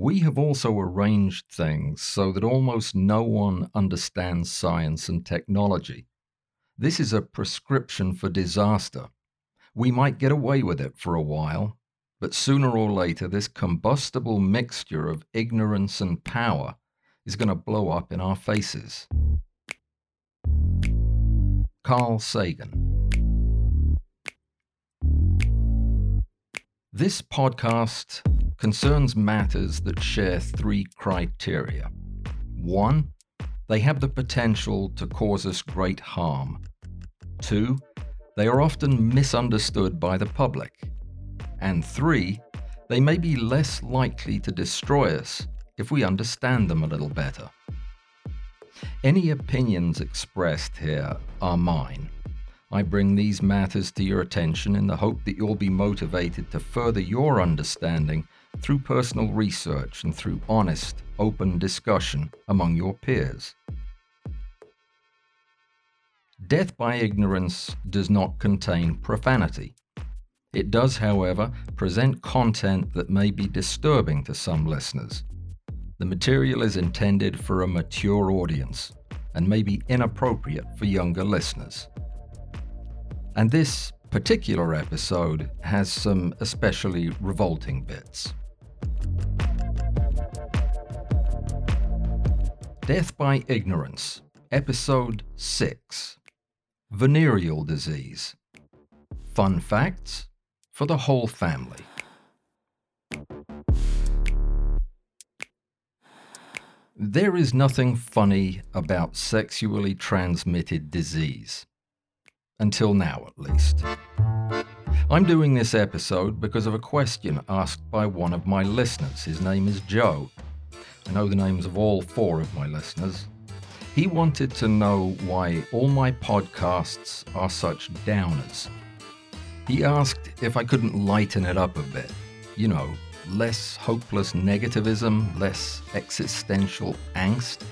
we have also arranged things so that almost no one understands science and technology. This is a prescription for disaster. We might get away with it for a while, but sooner or later, this combustible mixture of ignorance and power is going to blow up in our faces. Carl Sagan. This podcast concerns matters that share three criteria. One, they have the potential to cause us great harm. Two, they are often misunderstood by the public. And three, they may be less likely to destroy us if we understand them a little better. Any opinions expressed here are mine. I bring these matters to your attention in the hope that you'll be motivated to further your understanding through personal research and through honest, open discussion among your peers. Death by ignorance does not contain profanity. It does, however, present content that may be disturbing to some listeners. The material is intended for a mature audience and may be inappropriate for younger listeners. And this particular episode has some especially revolting bits. Death by Ignorance, Episode 6 Venereal Disease. Fun facts for the whole family. There is nothing funny about sexually transmitted disease. Until now, at least. I'm doing this episode because of a question asked by one of my listeners. His name is Joe. I know the names of all four of my listeners. He wanted to know why all my podcasts are such downers. He asked if I couldn't lighten it up a bit. You know, less hopeless negativism, less existential angst.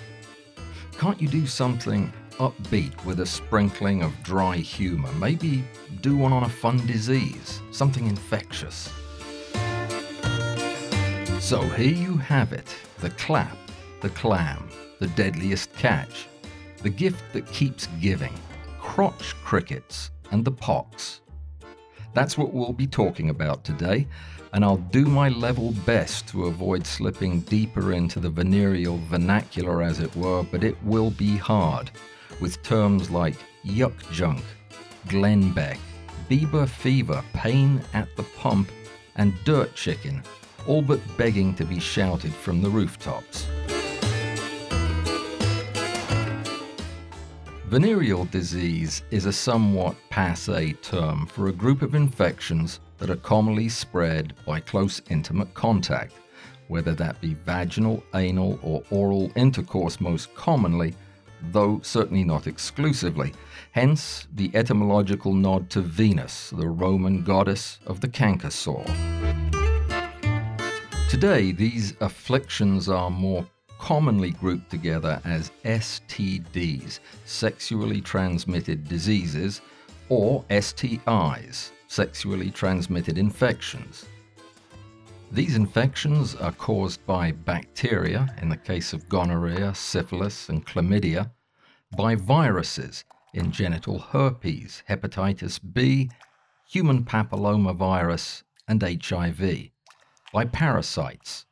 Can't you do something upbeat with a sprinkling of dry humor? Maybe do one on a fun disease, something infectious. So here you have it the clap, the clam, the deadliest catch, the gift that keeps giving, crotch crickets, and the pox. That's what we'll be talking about today, and I'll do my level best to avoid slipping deeper into the venereal vernacular, as it were, but it will be hard, with terms like yuck junk, Glenbeck, Bieber fever, pain at the pump, and dirt chicken, all but begging to be shouted from the rooftops. Venereal disease is a somewhat passe term for a group of infections that are commonly spread by close intimate contact, whether that be vaginal, anal, or oral intercourse most commonly, though certainly not exclusively. Hence the etymological nod to Venus, the Roman goddess of the canker sore. Today, these afflictions are more commonly grouped together as STDs, sexually transmitted diseases, or STIs, sexually transmitted infections. These infections are caused by bacteria, in the case of gonorrhea, syphilis, and chlamydia, by viruses in genital herpes, hepatitis B, human papillomavirus, and HIV, by parasites,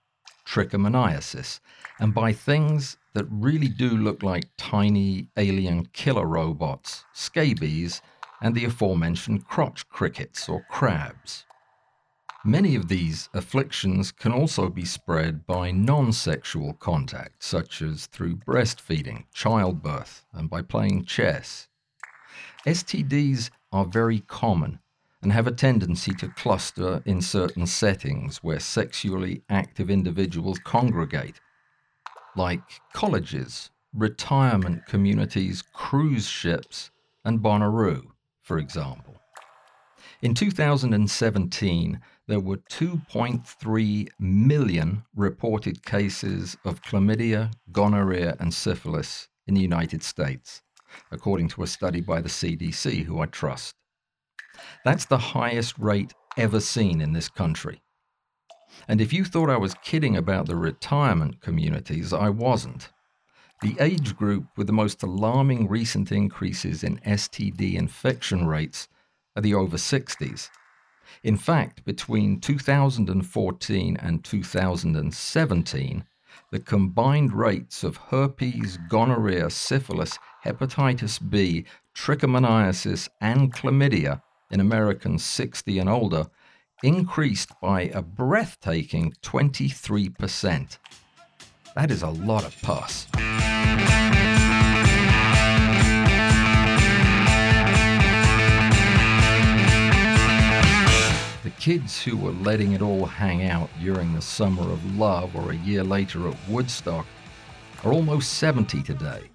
trichomoniasis, and by things that really do look like tiny alien killer robots, scabies, and the aforementioned crotch crickets or crabs. Many of these afflictions can also be spread by non sexual contact, such as through breastfeeding, childbirth, and by playing chess. STDs are very common and have a tendency to cluster in certain settings where sexually active individuals congregate, like colleges, retirement communities, cruise ships, and Bonnaroo, for example. In 2017, there were 2.3 million reported cases of chlamydia, gonorrhea, and syphilis in the United States, according to a study by the CDC, who I trust. That's the highest rate ever seen in this country. And if you thought I was kidding about the retirement communities, I wasn't. The age group with the most alarming recent increases in STD infection rates are the over 60s. In fact, between 2014 and 2017, the combined rates of herpes, gonorrhea, syphilis, hepatitis B, trichomoniasis, and chlamydia in Americans 60 and older increased by a breathtaking 23%. That is a lot of pus. The kids who were letting it all hang out during the summer of love or a year later at Woodstock are almost 70 today.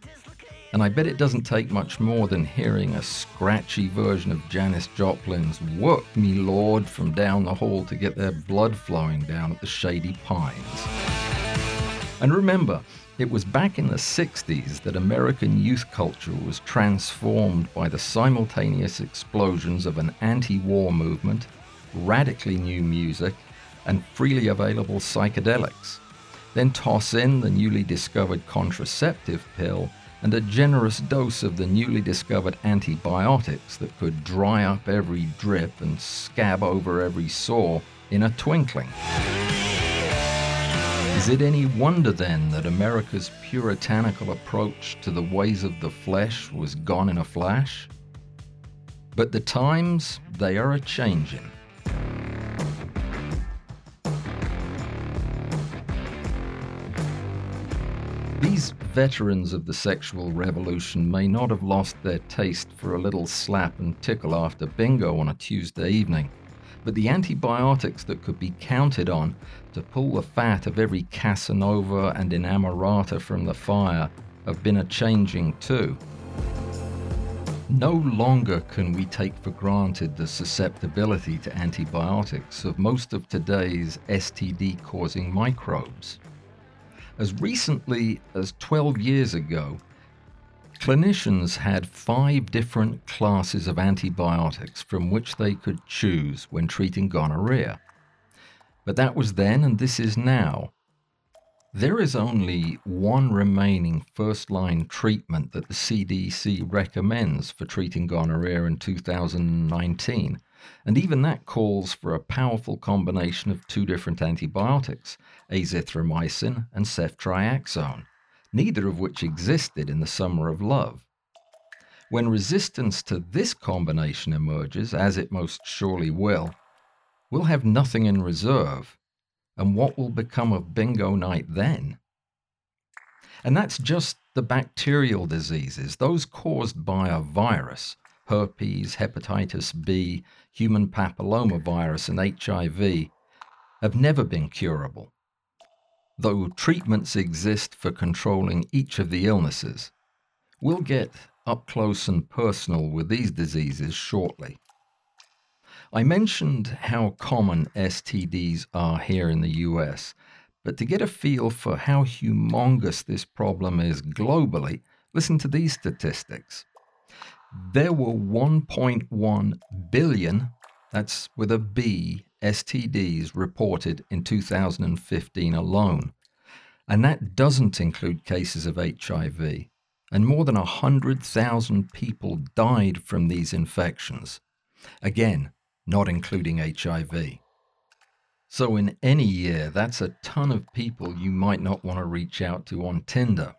And I bet it doesn't take much more than hearing a scratchy version of Janis Joplin's Work Me Lord from down the hall to get their blood flowing down at the Shady Pines. And remember, it was back in the 60s that American youth culture was transformed by the simultaneous explosions of an anti war movement, radically new music, and freely available psychedelics. Then toss in the newly discovered contraceptive pill and a generous dose of the newly discovered antibiotics that could dry up every drip and scab over every sore in a twinkling. Is it any wonder then that America's puritanical approach to the ways of the flesh was gone in a flash? But the times, they are a changin'. These veterans of the sexual revolution may not have lost their taste for a little slap and tickle after bingo on a Tuesday evening, but the antibiotics that could be counted on to pull the fat of every Casanova and inamorata from the fire have been a changing too. No longer can we take for granted the susceptibility to antibiotics of most of today's STD causing microbes. As recently as 12 years ago, clinicians had five different classes of antibiotics from which they could choose when treating gonorrhea. But that was then, and this is now. There is only one remaining first line treatment that the CDC recommends for treating gonorrhea in 2019, and even that calls for a powerful combination of two different antibiotics, azithromycin and ceftriaxone, neither of which existed in the summer of love. When resistance to this combination emerges, as it most surely will, we'll have nothing in reserve. And what will become of bingo night then? And that's just the bacterial diseases, those caused by a virus herpes, hepatitis B, human papillomavirus, and HIV have never been curable, though treatments exist for controlling each of the illnesses. We'll get up close and personal with these diseases shortly. I mentioned how common STDs are here in the US, but to get a feel for how humongous this problem is globally, listen to these statistics there were 1.1 billion, that's with a B, STDs reported in 2015 alone. And that doesn't include cases of HIV. And more than 100,000 people died from these infections. Again, not including HIV. So, in any year, that's a ton of people you might not want to reach out to on Tinder.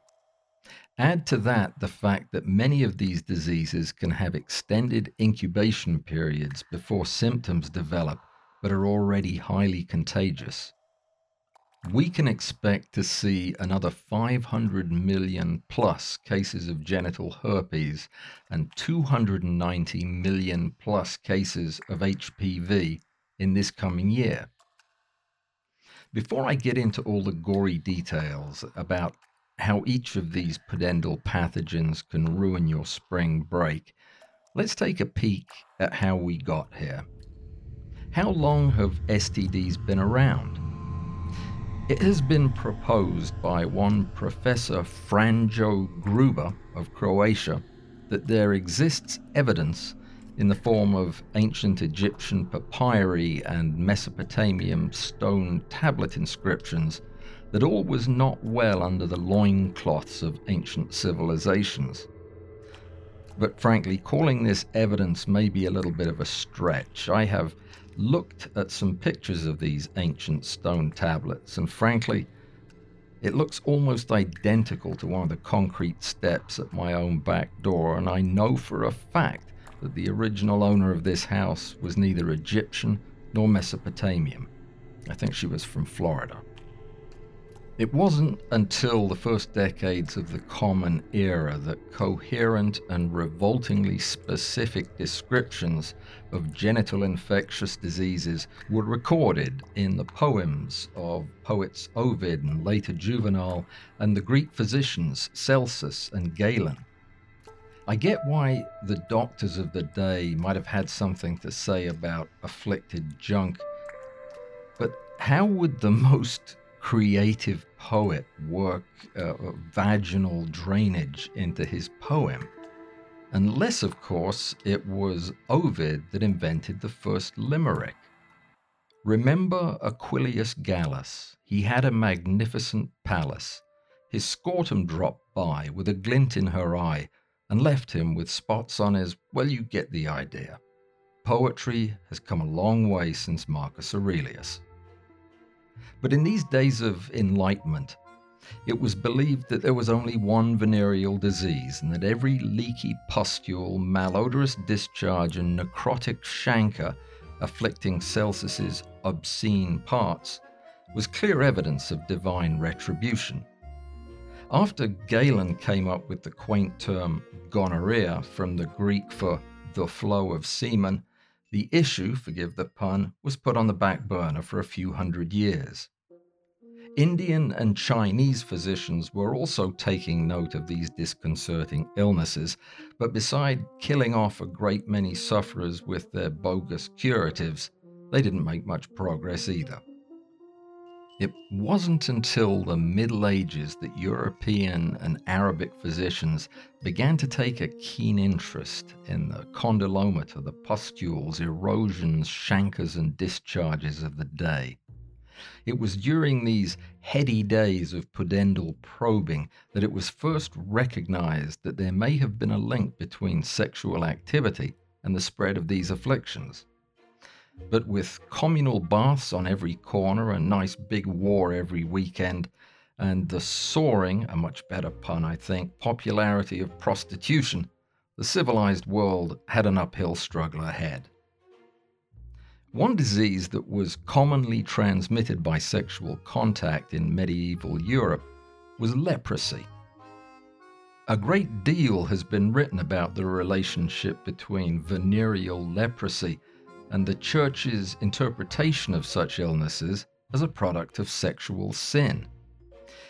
Add to that the fact that many of these diseases can have extended incubation periods before symptoms develop but are already highly contagious. We can expect to see another 500 million plus cases of genital herpes and 290 million plus cases of HPV in this coming year. Before I get into all the gory details about how each of these pudendal pathogens can ruin your spring break, let's take a peek at how we got here. How long have STDs been around? It has been proposed by one Professor Franjo Gruber of Croatia that there exists evidence in the form of ancient Egyptian papyri and Mesopotamian stone tablet inscriptions that all was not well under the loincloths of ancient civilizations. But frankly, calling this evidence may be a little bit of a stretch. I have looked at some pictures of these ancient stone tablets, and frankly, it looks almost identical to one of the concrete steps at my own back door, and I know for a fact that the original owner of this house was neither Egyptian nor Mesopotamian. I think she was from Florida. It wasn't until the first decades of the Common Era that coherent and revoltingly specific descriptions of genital infectious diseases were recorded in the poems of poets Ovid and later Juvenal and the Greek physicians Celsus and Galen. I get why the doctors of the day might have had something to say about afflicted junk, but how would the most creative poet work uh, vaginal drainage into his poem. Unless, of course, it was Ovid that invented the first limerick. Remember Aquilius Gallus. He had a magnificent palace. His scortum dropped by with a glint in her eye and left him with spots on his. Well, you get the idea. Poetry has come a long way since Marcus Aurelius. But in these days of enlightenment, it was believed that there was only one venereal disease and that every leaky pustule, malodorous discharge, and necrotic chancre afflicting Celsus's obscene parts was clear evidence of divine retribution. After Galen came up with the quaint term gonorrhea from the Greek for the flow of semen, the issue, forgive the pun, was put on the back burner for a few hundred years. Indian and Chinese physicians were also taking note of these disconcerting illnesses, but beside killing off a great many sufferers with their bogus curatives, they didn't make much progress either. It wasn't until the Middle Ages that European and Arabic physicians began to take a keen interest in the condylomata, the pustules, erosions, chancres, and discharges of the day. It was during these heady days of pudendal probing that it was first recognized that there may have been a link between sexual activity and the spread of these afflictions. But with communal baths on every corner, a nice big war every weekend, and the soaring, a much better pun, I think, popularity of prostitution, the civilized world had an uphill struggle ahead. One disease that was commonly transmitted by sexual contact in medieval Europe was leprosy. A great deal has been written about the relationship between venereal leprosy and the Church's interpretation of such illnesses as a product of sexual sin.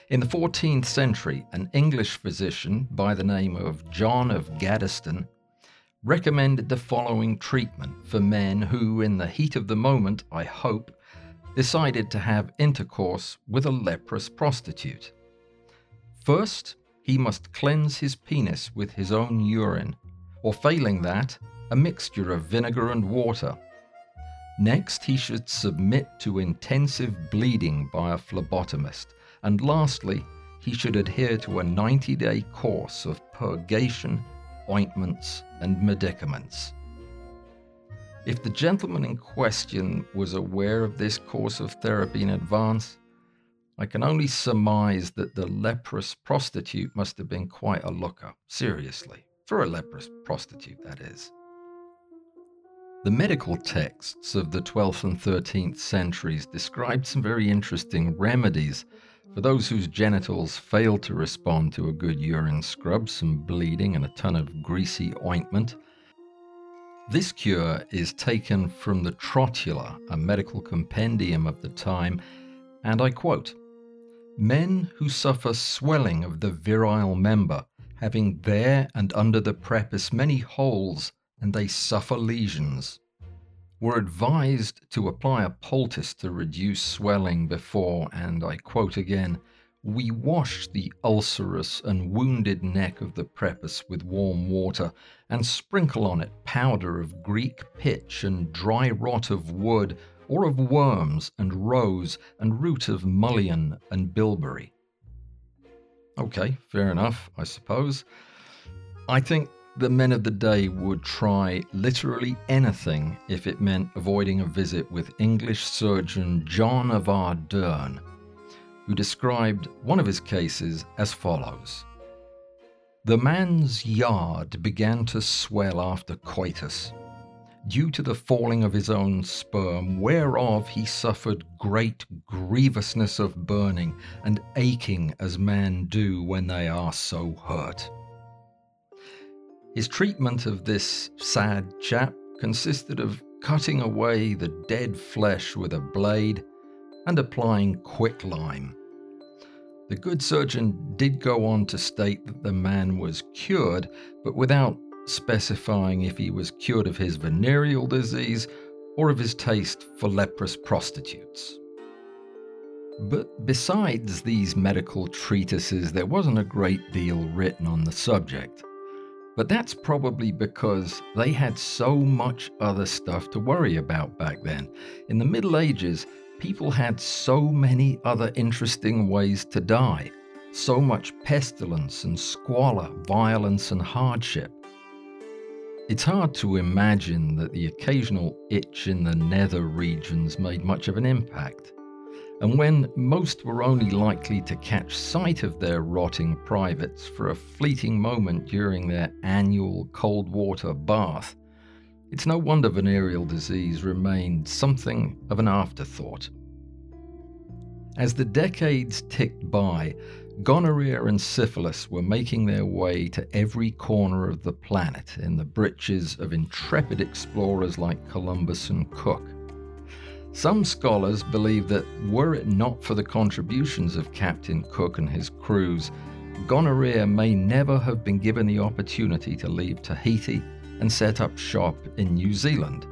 In the 14th century, an English physician by the name of John of Gaddesden recommended the following treatment for men who, in the heat of the moment, I hope, decided to have intercourse with a leprous prostitute. First, he must cleanse his penis with his own urine, or failing that, a mixture of vinegar and water Next, he should submit to intensive bleeding by a phlebotomist. And lastly, he should adhere to a 90 day course of purgation, ointments, and medicaments. If the gentleman in question was aware of this course of therapy in advance, I can only surmise that the leprous prostitute must have been quite a looker, seriously, for a leprous prostitute, that is. The medical texts of the 12th and 13th centuries described some very interesting remedies for those whose genitals failed to respond to a good urine scrub, some bleeding, and a ton of greasy ointment. This cure is taken from the Trotula, a medical compendium of the time, and I quote Men who suffer swelling of the virile member, having there and under the prepuce many holes and they suffer lesions, were advised to apply a poultice to reduce swelling before, and I quote again, we wash the ulcerous and wounded neck of the prepuce with warm water and sprinkle on it powder of Greek pitch and dry rot of wood or of worms and rose and root of mullein and bilberry. Okay, fair enough, I suppose. I think the men of the day would try literally anything if it meant avoiding a visit with English surgeon John of Arderne, who described one of his cases as follows The man's yard began to swell after coitus, due to the falling of his own sperm, whereof he suffered great grievousness of burning and aching as men do when they are so hurt. His treatment of this sad chap consisted of cutting away the dead flesh with a blade and applying quicklime. The good surgeon did go on to state that the man was cured, but without specifying if he was cured of his venereal disease or of his taste for leprous prostitutes. But besides these medical treatises, there wasn't a great deal written on the subject. But that's probably because they had so much other stuff to worry about back then. In the Middle Ages, people had so many other interesting ways to die, so much pestilence and squalor, violence and hardship. It's hard to imagine that the occasional itch in the nether regions made much of an impact and when most were only likely to catch sight of their rotting privates for a fleeting moment during their annual cold water bath, it's no wonder venereal disease remained something of an afterthought. As the decades ticked by, gonorrhea and syphilis were making their way to every corner of the planet in the breeches of intrepid explorers like Columbus and Cook. Some scholars believe that were it not for the contributions of Captain Cook and his crews, gonorrhea may never have been given the opportunity to leave Tahiti and set up shop in New Zealand.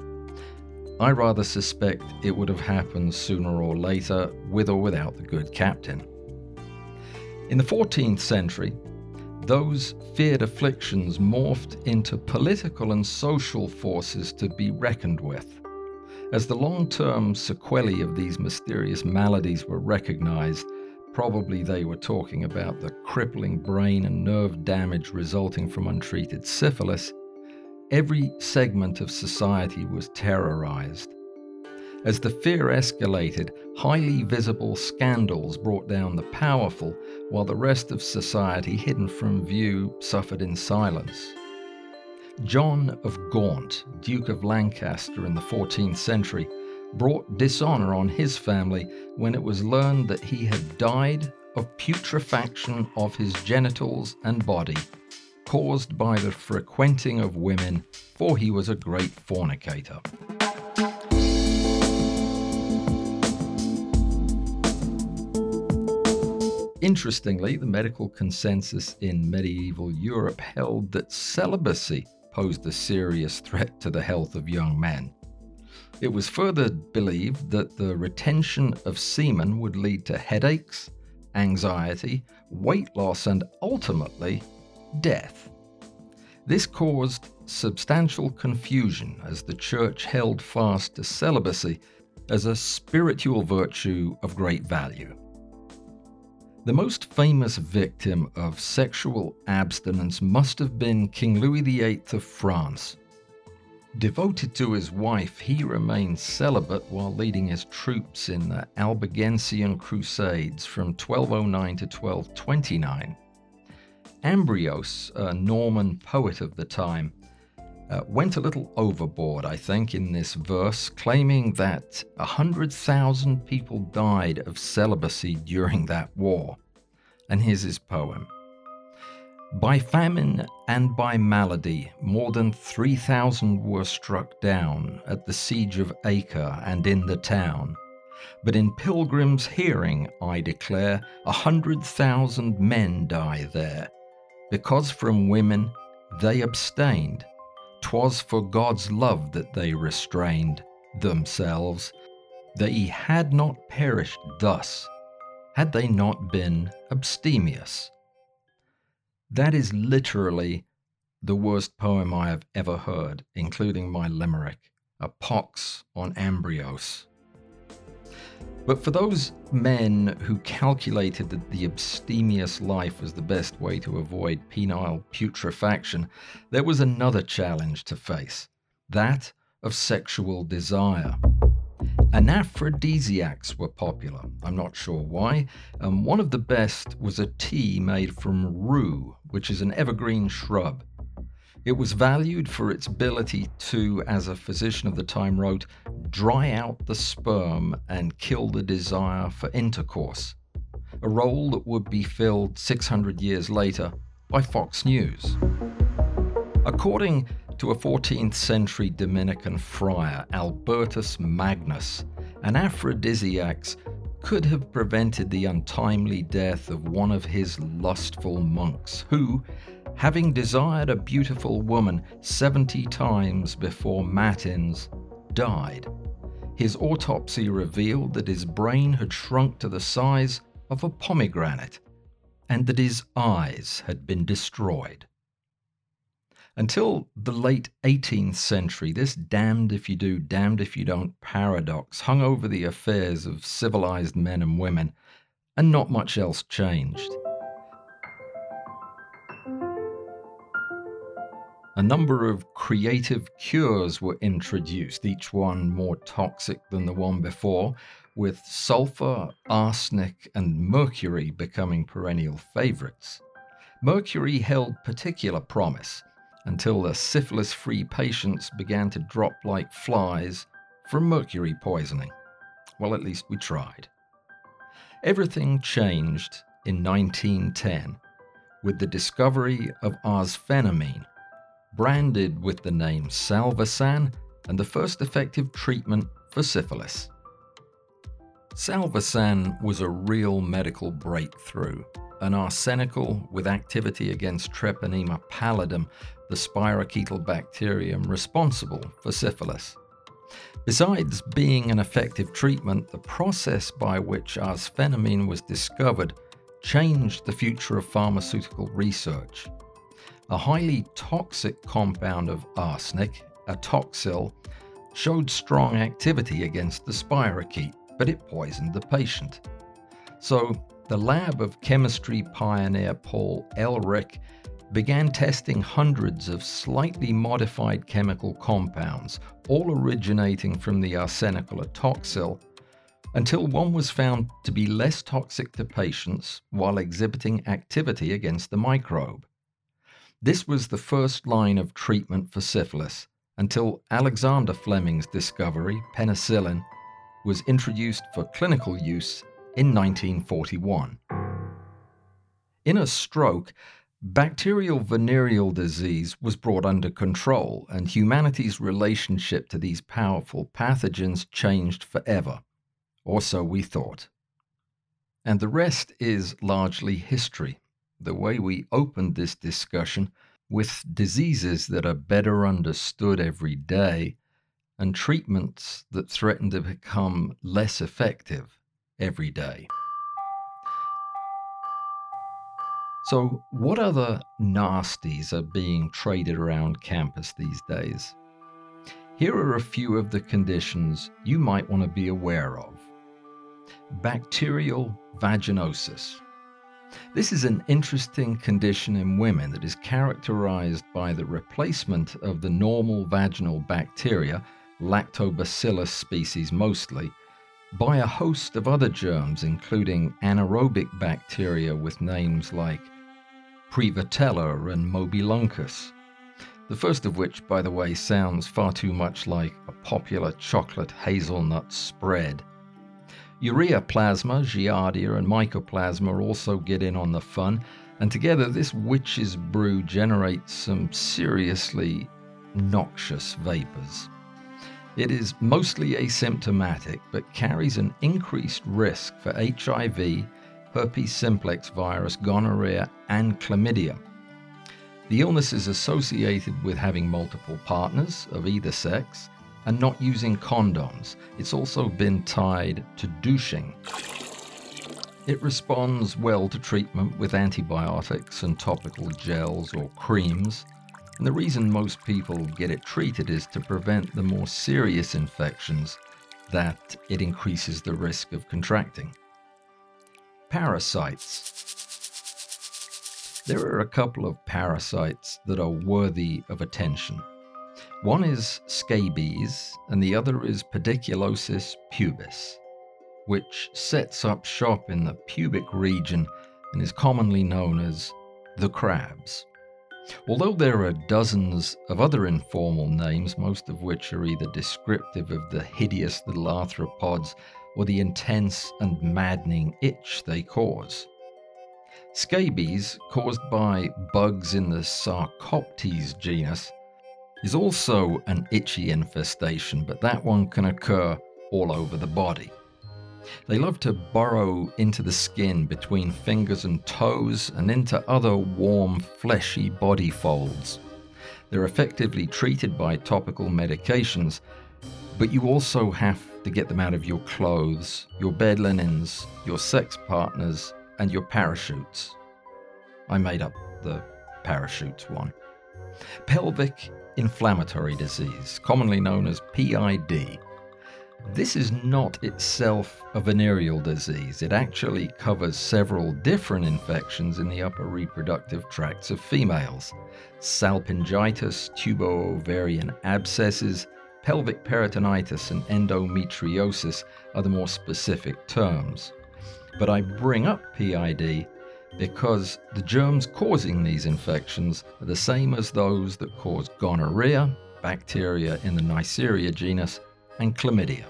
I rather suspect it would have happened sooner or later, with or without the good captain. In the 14th century, those feared afflictions morphed into political and social forces to be reckoned with. As the long term sequelae of these mysterious maladies were recognized, probably they were talking about the crippling brain and nerve damage resulting from untreated syphilis, every segment of society was terrorized. As the fear escalated, highly visible scandals brought down the powerful, while the rest of society, hidden from view, suffered in silence. John of Gaunt, Duke of Lancaster in the 14th century, brought dishonor on his family when it was learned that he had died of putrefaction of his genitals and body, caused by the frequenting of women, for he was a great fornicator. Interestingly, the medical consensus in medieval Europe held that celibacy posed a serious threat to the health of young men. It was further believed that the retention of semen would lead to headaches, anxiety, weight loss, and ultimately death. This caused substantial confusion as the church held fast to celibacy as a spiritual virtue of great value. The most famous victim of sexual abstinence must have been King Louis VIII of France. Devoted to his wife, he remained celibate while leading his troops in the Albigensian Crusades from 1209 to 1229. Ambrose, a Norman poet of the time, uh, went a little overboard, I think, in this verse, claiming that 100,000 people died of celibacy during that war. And here's his poem By famine and by malady, more than 3,000 were struck down at the siege of Acre and in the town. But in pilgrims' hearing, I declare, a hundred thousand men die there, because from women they abstained 'Twas for God's love that they restrained themselves. They had not perished thus, had they not been abstemious. That is literally the worst poem I have ever heard, including my limerick, a pox on Ambroise. But for those men who calculated that the abstemious life was the best way to avoid penile putrefaction, there was another challenge to face that of sexual desire. Anaphrodisiacs were popular. I'm not sure why. Um, one of the best was a tea made from rue, which is an evergreen shrub. It was valued for its ability to, as a physician of the time wrote, dry out the sperm and kill the desire for intercourse, a role that would be filled 600 years later by Fox News. According to a 14th century Dominican friar, Albertus Magnus, anaphrodisiacs could have prevented the untimely death of one of his lustful monks, who, having desired a beautiful woman 70 times before matins, died. His autopsy revealed that his brain had shrunk to the size of a pomegranate and that his eyes had been destroyed. Until the late 18th century, this damned if you do, damned if you don't paradox hung over the affairs of civilized men and women, and not much else changed. A number of creative cures were introduced, each one more toxic than the one before, with sulfur, arsenic, and mercury becoming perennial favorites. Mercury held particular promise until the syphilis free patients began to drop like flies from mercury poisoning. Well, at least we tried. Everything changed in 1910 with the discovery of arsphenamine, branded with the name Salvarsan and the first effective treatment for syphilis. Salvarsan was a real medical breakthrough, an arsenical with activity against Treponema pallidum, the spirochetal bacterium responsible for syphilis. Besides being an effective treatment, the process by which arsphenamine was discovered changed the future of pharmaceutical research a highly toxic compound of arsenic, atoxyl, showed strong activity against the spirochete, but it poisoned the patient. So, the lab of chemistry pioneer Paul Ehrlich began testing hundreds of slightly modified chemical compounds, all originating from the arsenical atoxyl, until one was found to be less toxic to patients while exhibiting activity against the microbe. This was the first line of treatment for syphilis until Alexander Fleming's discovery, penicillin, was introduced for clinical use in 1941. In a stroke, bacterial venereal disease was brought under control, and humanity's relationship to these powerful pathogens changed forever. Or so we thought. And the rest is largely history the way we opened this discussion with diseases that are better understood every day and treatments that threaten to become less effective every day. So, what other nasties are being traded around campus these days? Here are a few of the conditions you might want to be aware of bacterial vaginosis. This is an interesting condition in women that is characterized by the replacement of the normal vaginal bacteria, lactobacillus species mostly, by a host of other germs, including anaerobic bacteria with names like Prevotella and Mobiluncus. The first of which, by the way, sounds far too much like a popular chocolate hazelnut spread. Ureaplasma, Giardia, and Mycoplasma also get in on the fun, and together this witch's brew generates some seriously noxious vapors. It is mostly asymptomatic but carries an increased risk for HIV, herpes simplex virus, gonorrhea, and chlamydia. The illness is associated with having multiple partners of either sex and not using condoms. It's also been tied to douching. It responds well to treatment with antibiotics and topical gels or creams. And the reason most people get it treated is to prevent the more serious infections that it increases the risk of contracting. Parasites. There are a couple of parasites that are worthy of attention. One is scabies, and the other is pediculosis pubis, which sets up shop in the pubic region and is commonly known as the crabs. Although there are dozens of other informal names, most of which are either descriptive of the hideous little arthropods or the intense and maddening itch they cause. Scabies, caused by bugs in the Sarcoptes genus, is also an itchy infestation, but that one can occur all over the body. They love to burrow into the skin between fingers and toes and into other warm, fleshy body folds. They're effectively treated by topical medications, but you also have to get them out of your clothes, your bed linens, your sex partners, and your parachutes. I made up the parachutes one. Pelvic inflammatory disease, commonly known as PID. This is not itself a venereal disease. It actually covers several different infections in the upper reproductive tracts of females salpingitis, tubo-ovarian abscesses, pelvic peritonitis, and endometriosis are the more specific terms. But I bring up PID because the germs causing these infections are the same as those that cause gonorrhea, bacteria in the Neisseria genus, and chlamydia.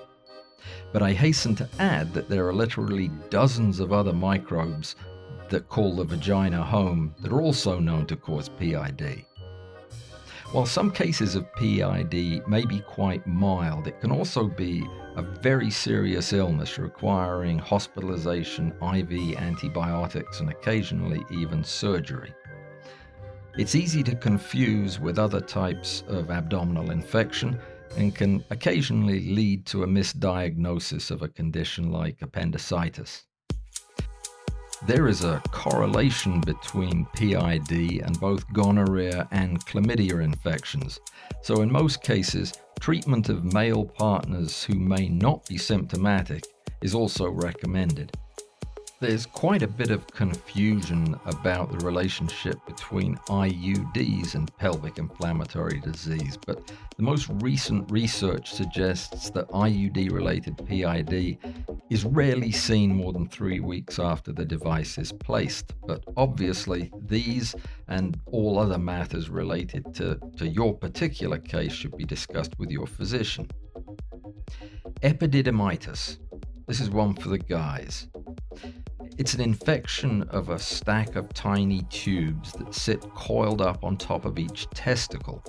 But I hasten to add that there are literally dozens of other microbes that call the vagina home that are also known to cause PID. While some cases of PID may be quite mild, it can also be a very serious illness requiring hospitalization, IV antibiotics, and occasionally even surgery. It's easy to confuse with other types of abdominal infection and can occasionally lead to a misdiagnosis of a condition like appendicitis. There is a correlation between PID and both gonorrhea and chlamydia infections, so in most cases, treatment of male partners who may not be symptomatic is also recommended. There's quite a bit of confusion about the relationship between IUDs and pelvic inflammatory disease, but the most recent research suggests that IUD related PID is rarely seen more than three weeks after the device is placed. But obviously, these and all other matters related to, to your particular case should be discussed with your physician. Epididymitis. This is one for the guys. It's an infection of a stack of tiny tubes that sit coiled up on top of each testicle.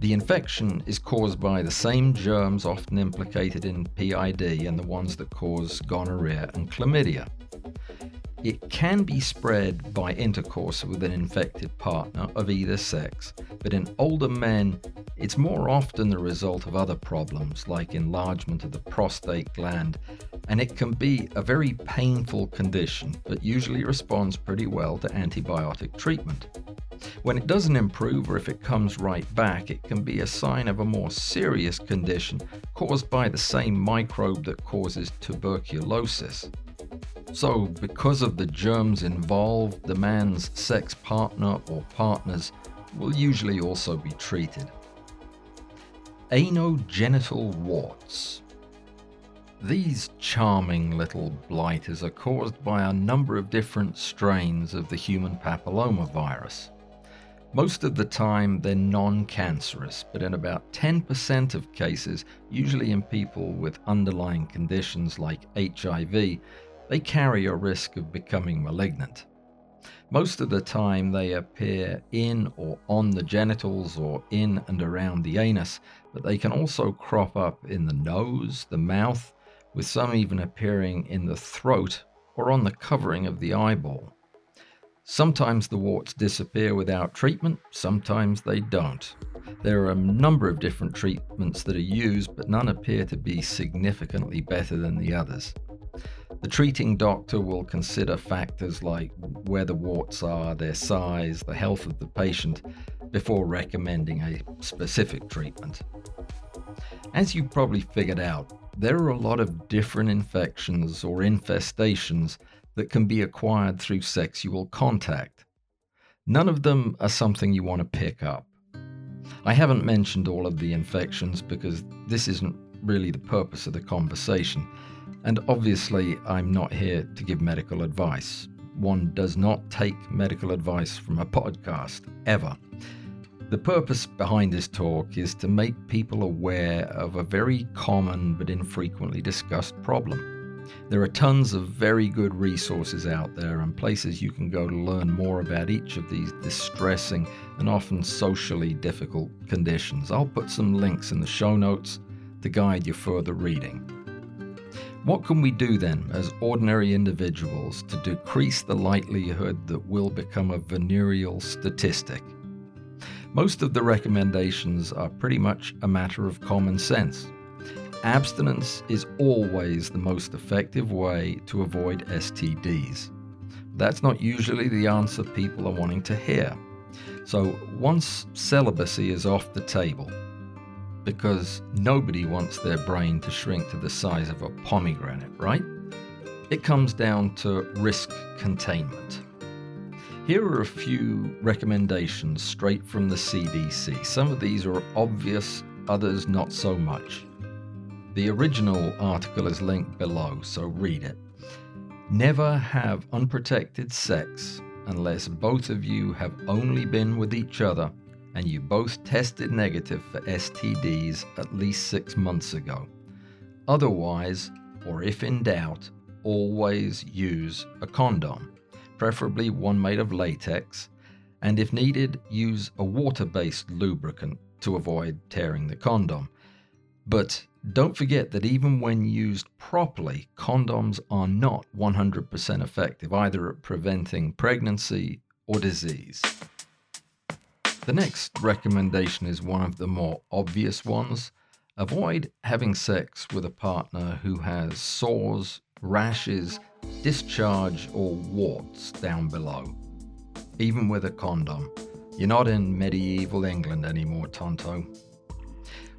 The infection is caused by the same germs often implicated in PID and the ones that cause gonorrhea and chlamydia. It can be spread by intercourse with an infected partner of either sex, but in older men, it's more often the result of other problems like enlargement of the prostate gland, and it can be a very painful condition, but usually responds pretty well to antibiotic treatment. When it doesn't improve or if it comes right back, it can be a sign of a more serious condition caused by the same microbe that causes tuberculosis. So, because of the germs involved, the man's sex partner or partners will usually also be treated. Anogenital warts. These charming little blighters are caused by a number of different strains of the human papillomavirus. Most of the time, they're non cancerous, but in about 10% of cases, usually in people with underlying conditions like HIV, they carry a risk of becoming malignant. Most of the time, they appear in or on the genitals or in and around the anus, but they can also crop up in the nose, the mouth, with some even appearing in the throat or on the covering of the eyeball. Sometimes the warts disappear without treatment, sometimes they don't. There are a number of different treatments that are used, but none appear to be significantly better than the others. The treating doctor will consider factors like where the warts are, their size, the health of the patient, before recommending a specific treatment. As you probably figured out, there are a lot of different infections or infestations that can be acquired through sexual contact. None of them are something you want to pick up. I haven't mentioned all of the infections because this isn't really the purpose of the conversation. And obviously, I'm not here to give medical advice. One does not take medical advice from a podcast, ever. The purpose behind this talk is to make people aware of a very common but infrequently discussed problem. There are tons of very good resources out there and places you can go to learn more about each of these distressing and often socially difficult conditions. I'll put some links in the show notes to guide your further reading. What can we do then as ordinary individuals to decrease the likelihood that we'll become a venereal statistic? Most of the recommendations are pretty much a matter of common sense. Abstinence is always the most effective way to avoid STDs. That's not usually the answer people are wanting to hear. So, once celibacy is off the table, because nobody wants their brain to shrink to the size of a pomegranate, right? It comes down to risk containment. Here are a few recommendations straight from the CDC. Some of these are obvious, others not so much. The original article is linked below, so read it. Never have unprotected sex unless both of you have only been with each other and you both tested negative for STDs at least six months ago. Otherwise, or if in doubt, always use a condom, preferably one made of latex, and if needed, use a water based lubricant to avoid tearing the condom. But don't forget that even when used properly, condoms are not 100% effective either at preventing pregnancy or disease. The next recommendation is one of the more obvious ones. Avoid having sex with a partner who has sores, rashes, discharge, or warts down below. Even with a condom. You're not in medieval England anymore, Tonto.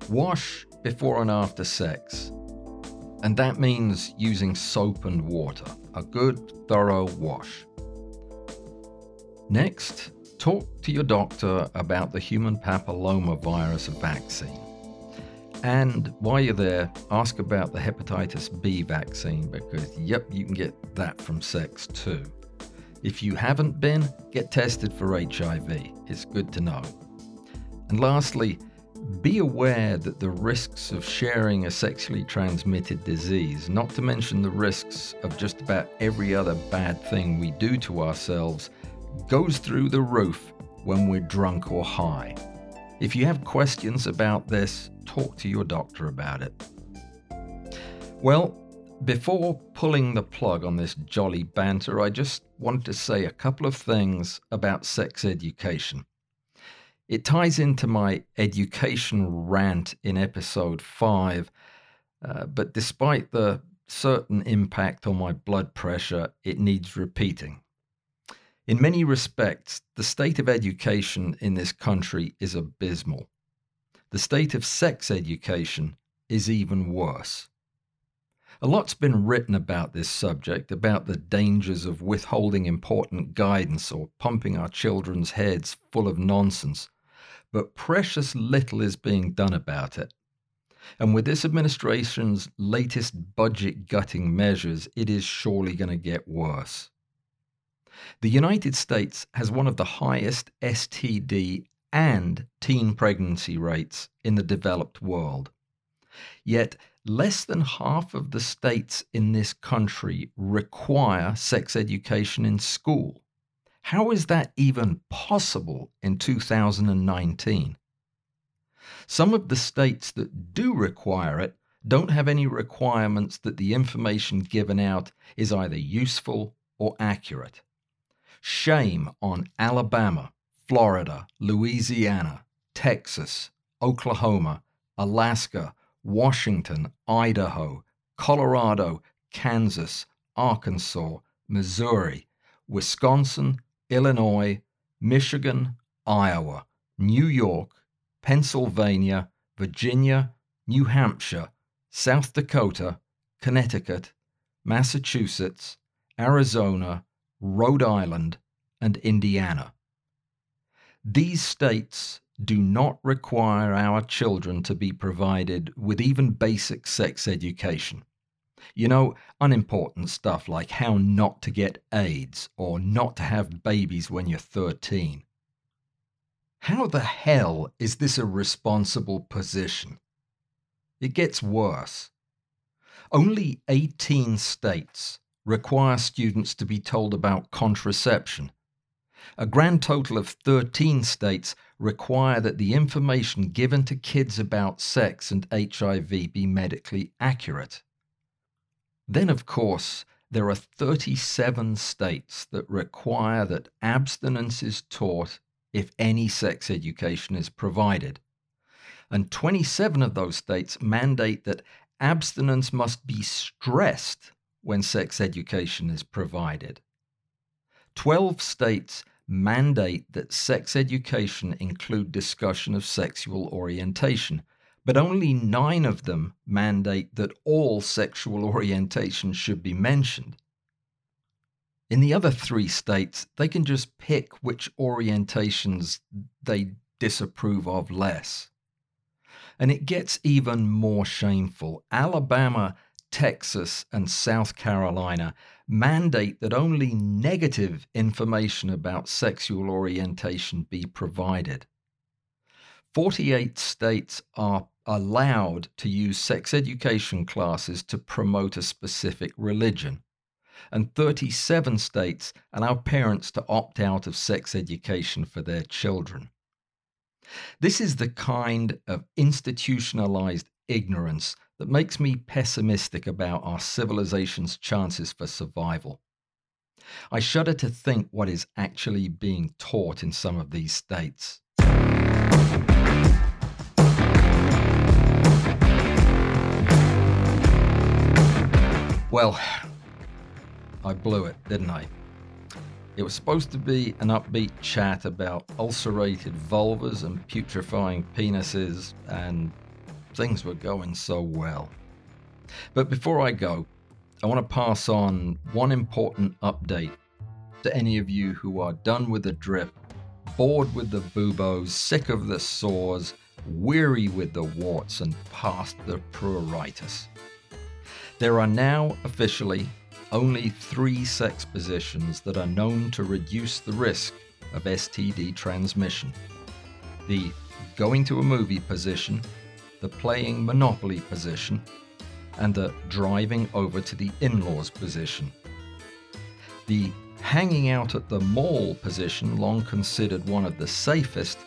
Wash before and after sex. And that means using soap and water, a good, thorough wash. Next, talk to your doctor about the human papilloma virus vaccine. And while you're there, ask about the hepatitis B vaccine because, yep, you can get that from sex too. If you haven't been, get tested for HIV. It's good to know. And lastly, be aware that the risks of sharing a sexually transmitted disease, not to mention the risks of just about every other bad thing we do to ourselves, goes through the roof when we're drunk or high. If you have questions about this, talk to your doctor about it. Well, before pulling the plug on this jolly banter, I just wanted to say a couple of things about sex education. It ties into my education rant in episode 5, uh, but despite the certain impact on my blood pressure, it needs repeating. In many respects, the state of education in this country is abysmal. The state of sex education is even worse. A lot's been written about this subject, about the dangers of withholding important guidance or pumping our children's heads full of nonsense but precious little is being done about it. And with this administration's latest budget gutting measures, it is surely going to get worse. The United States has one of the highest STD and teen pregnancy rates in the developed world. Yet, less than half of the states in this country require sex education in school. How is that even possible in 2019? Some of the states that do require it don't have any requirements that the information given out is either useful or accurate. Shame on Alabama, Florida, Louisiana, Texas, Oklahoma, Alaska, Washington, Idaho, Colorado, Kansas, Arkansas, Missouri, Wisconsin, Illinois, Michigan, Iowa, New York, Pennsylvania, Virginia, New Hampshire, South Dakota, Connecticut, Massachusetts, Arizona, Rhode Island, and Indiana. These states do not require our children to be provided with even basic sex education. You know, unimportant stuff like how not to get AIDS or not to have babies when you're 13. How the hell is this a responsible position? It gets worse. Only 18 states require students to be told about contraception. A grand total of 13 states require that the information given to kids about sex and HIV be medically accurate. Then, of course, there are 37 states that require that abstinence is taught if any sex education is provided. And 27 of those states mandate that abstinence must be stressed when sex education is provided. 12 states mandate that sex education include discussion of sexual orientation, but only nine of them mandate that all sexual orientation should be mentioned. In the other three states, they can just pick which orientations they disapprove of less. And it gets even more shameful. Alabama Texas, and South Carolina mandate that only negative information about sexual orientation be provided. 48 states are allowed to use sex education classes to promote a specific religion, and 37 states allow parents to opt out of sex education for their children. This is the kind of institutionalized ignorance that makes me pessimistic about our civilization's chances for survival. I shudder to think what is actually being taught in some of these states. Well, I blew it, didn't I? It was supposed to be an upbeat chat about ulcerated vulvas and putrefying penises and things were going so well. But before I go, I want to pass on one important update to any of you who are done with the drip, bored with the buboes, sick of the sores, weary with the warts, and past the pruritus. There are now officially only three sex positions that are known to reduce the risk of STD transmission the going to a movie position the playing Monopoly position, and the driving over to the in laws position. The hanging out at the mall position, long considered one of the safest,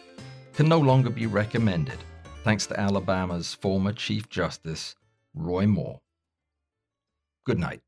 can no longer be recommended, thanks to Alabama's former Chief Justice, Roy Moore. Good night.